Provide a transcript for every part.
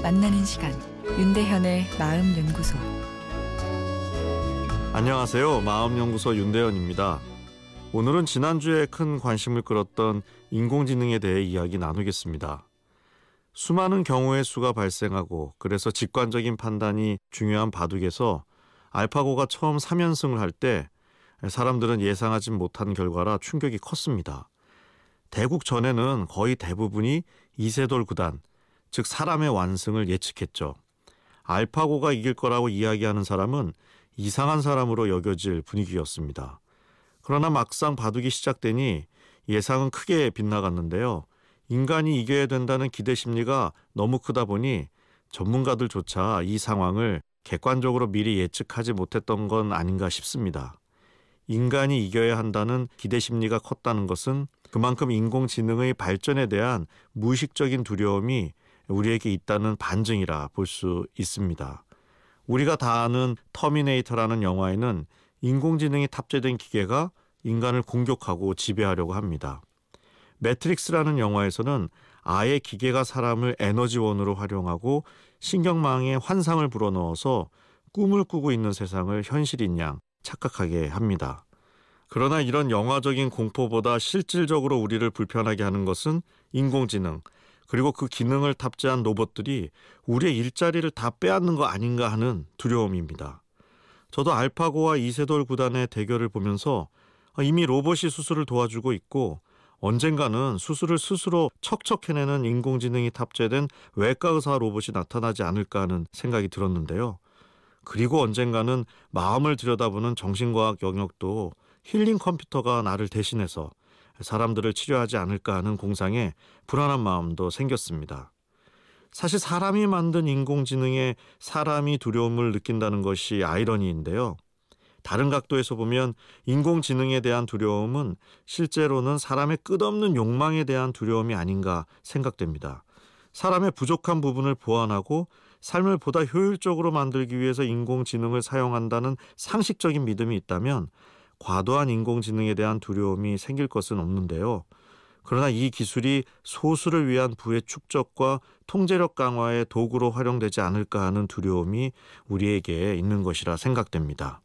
만나는 시간 윤대현의 마음 연구소 안녕하세요. 마음 연구소 윤대현입니다. 오늘은 지난주에 큰 관심을 끌었던 인공지능에 대해 이야기 나누겠습니다. 수많은 경우의 수가 발생하고 그래서 직관적인 판단이 중요한 바둑에서 알파고가 처음 3연승을 할 때 사람들은 예상하지 못한 결과라 충격이 컸습니다. 대국 전에는 거의 대부분이 이세돌 구단, 즉 사람의 완승을 예측했죠. 알파고가 이길 거라고 이야기하는 사람은 이상한 사람으로 여겨질 분위기였습니다. 그러나 막상 바둑이 시작되니 예상은 크게 빗나갔는데요. 인간이 이겨야 된다는 기대 심리가 너무 크다 보니 전문가들조차 이 상황을 객관적으로 미리 예측하지 못했던 건 아닌가 싶습니다. 인간이 이겨야 한다는 기대 심리가 컸다는 것은 그만큼 인공지능의 발전에 대한 무의식적인 두려움이 우리에게 있다는 반증이라 볼 수 있습니다. 우리가 다 아는 터미네이터라는 영화에는 인공지능이 탑재된 기계가 인간을 공격하고 지배하려고 합니다. 매트릭스라는 영화에서는 아예 기계가 사람을 에너지원으로 활용하고 신경망에 환상을 불어넣어서 꿈을 꾸고 있는 세상을 현실인 양 착각하게 합니다. 그러나 이런 영화적인 공포보다 실질적으로 우리를 불편하게 하는 것은 인공지능, 그리고 그 기능을 탑재한 로봇들이 우리의 일자리를 다 빼앗는 거 아닌가 하는 두려움입니다. 저도 알파고와 이세돌 구단의 대결을 보면서 이미 로봇이 수술을 도와주고 있고 언젠가는 수술을 스스로 척척 해내는 인공지능이 탑재된 외과 의사 로봇이 나타나지 않을까 하는 생각이 들었는데요. 그리고 언젠가는 마음을 들여다보는 정신과학 영역도 힐링 컴퓨터가 나를 대신해서 사람들을 치료하지 않을까 하는 공상에 불안한 마음도 생겼습니다. 사실 사람이 만든 인공지능에 사람이 두려움을 느낀다는 것이 아이러니인데요. 다른 각도에서 보면 인공지능에 대한 두려움은 실제로는 사람의 끝없는 욕망에 대한 두려움이 아닌가 생각됩니다. 사람의 부족한 부분을 보완하고 삶을 보다 효율적으로 만들기 위해서 인공지능을 사용한다는 상식적인 믿음이 있다면 과도한 인공지능에 대한 두려움이 생길 것은 없는데요. 그러나 이 기술이 소수를 위한 부의 축적과 통제력 강화의 도구로 활용되지 않을까 하는 두려움이 우리에게 있는 것이라 생각됩니다.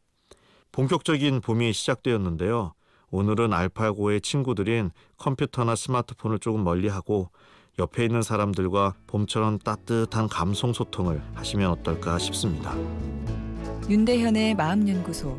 본격적인 봄이 시작되었는데요. 오늘은 알파고의 친구들인 컴퓨터나 스마트폰을 조금 멀리하고 옆에 있는 사람들과 봄처럼 따뜻한 감성 소통을 하시면 어떨까 싶습니다. 윤대현의 마음연구소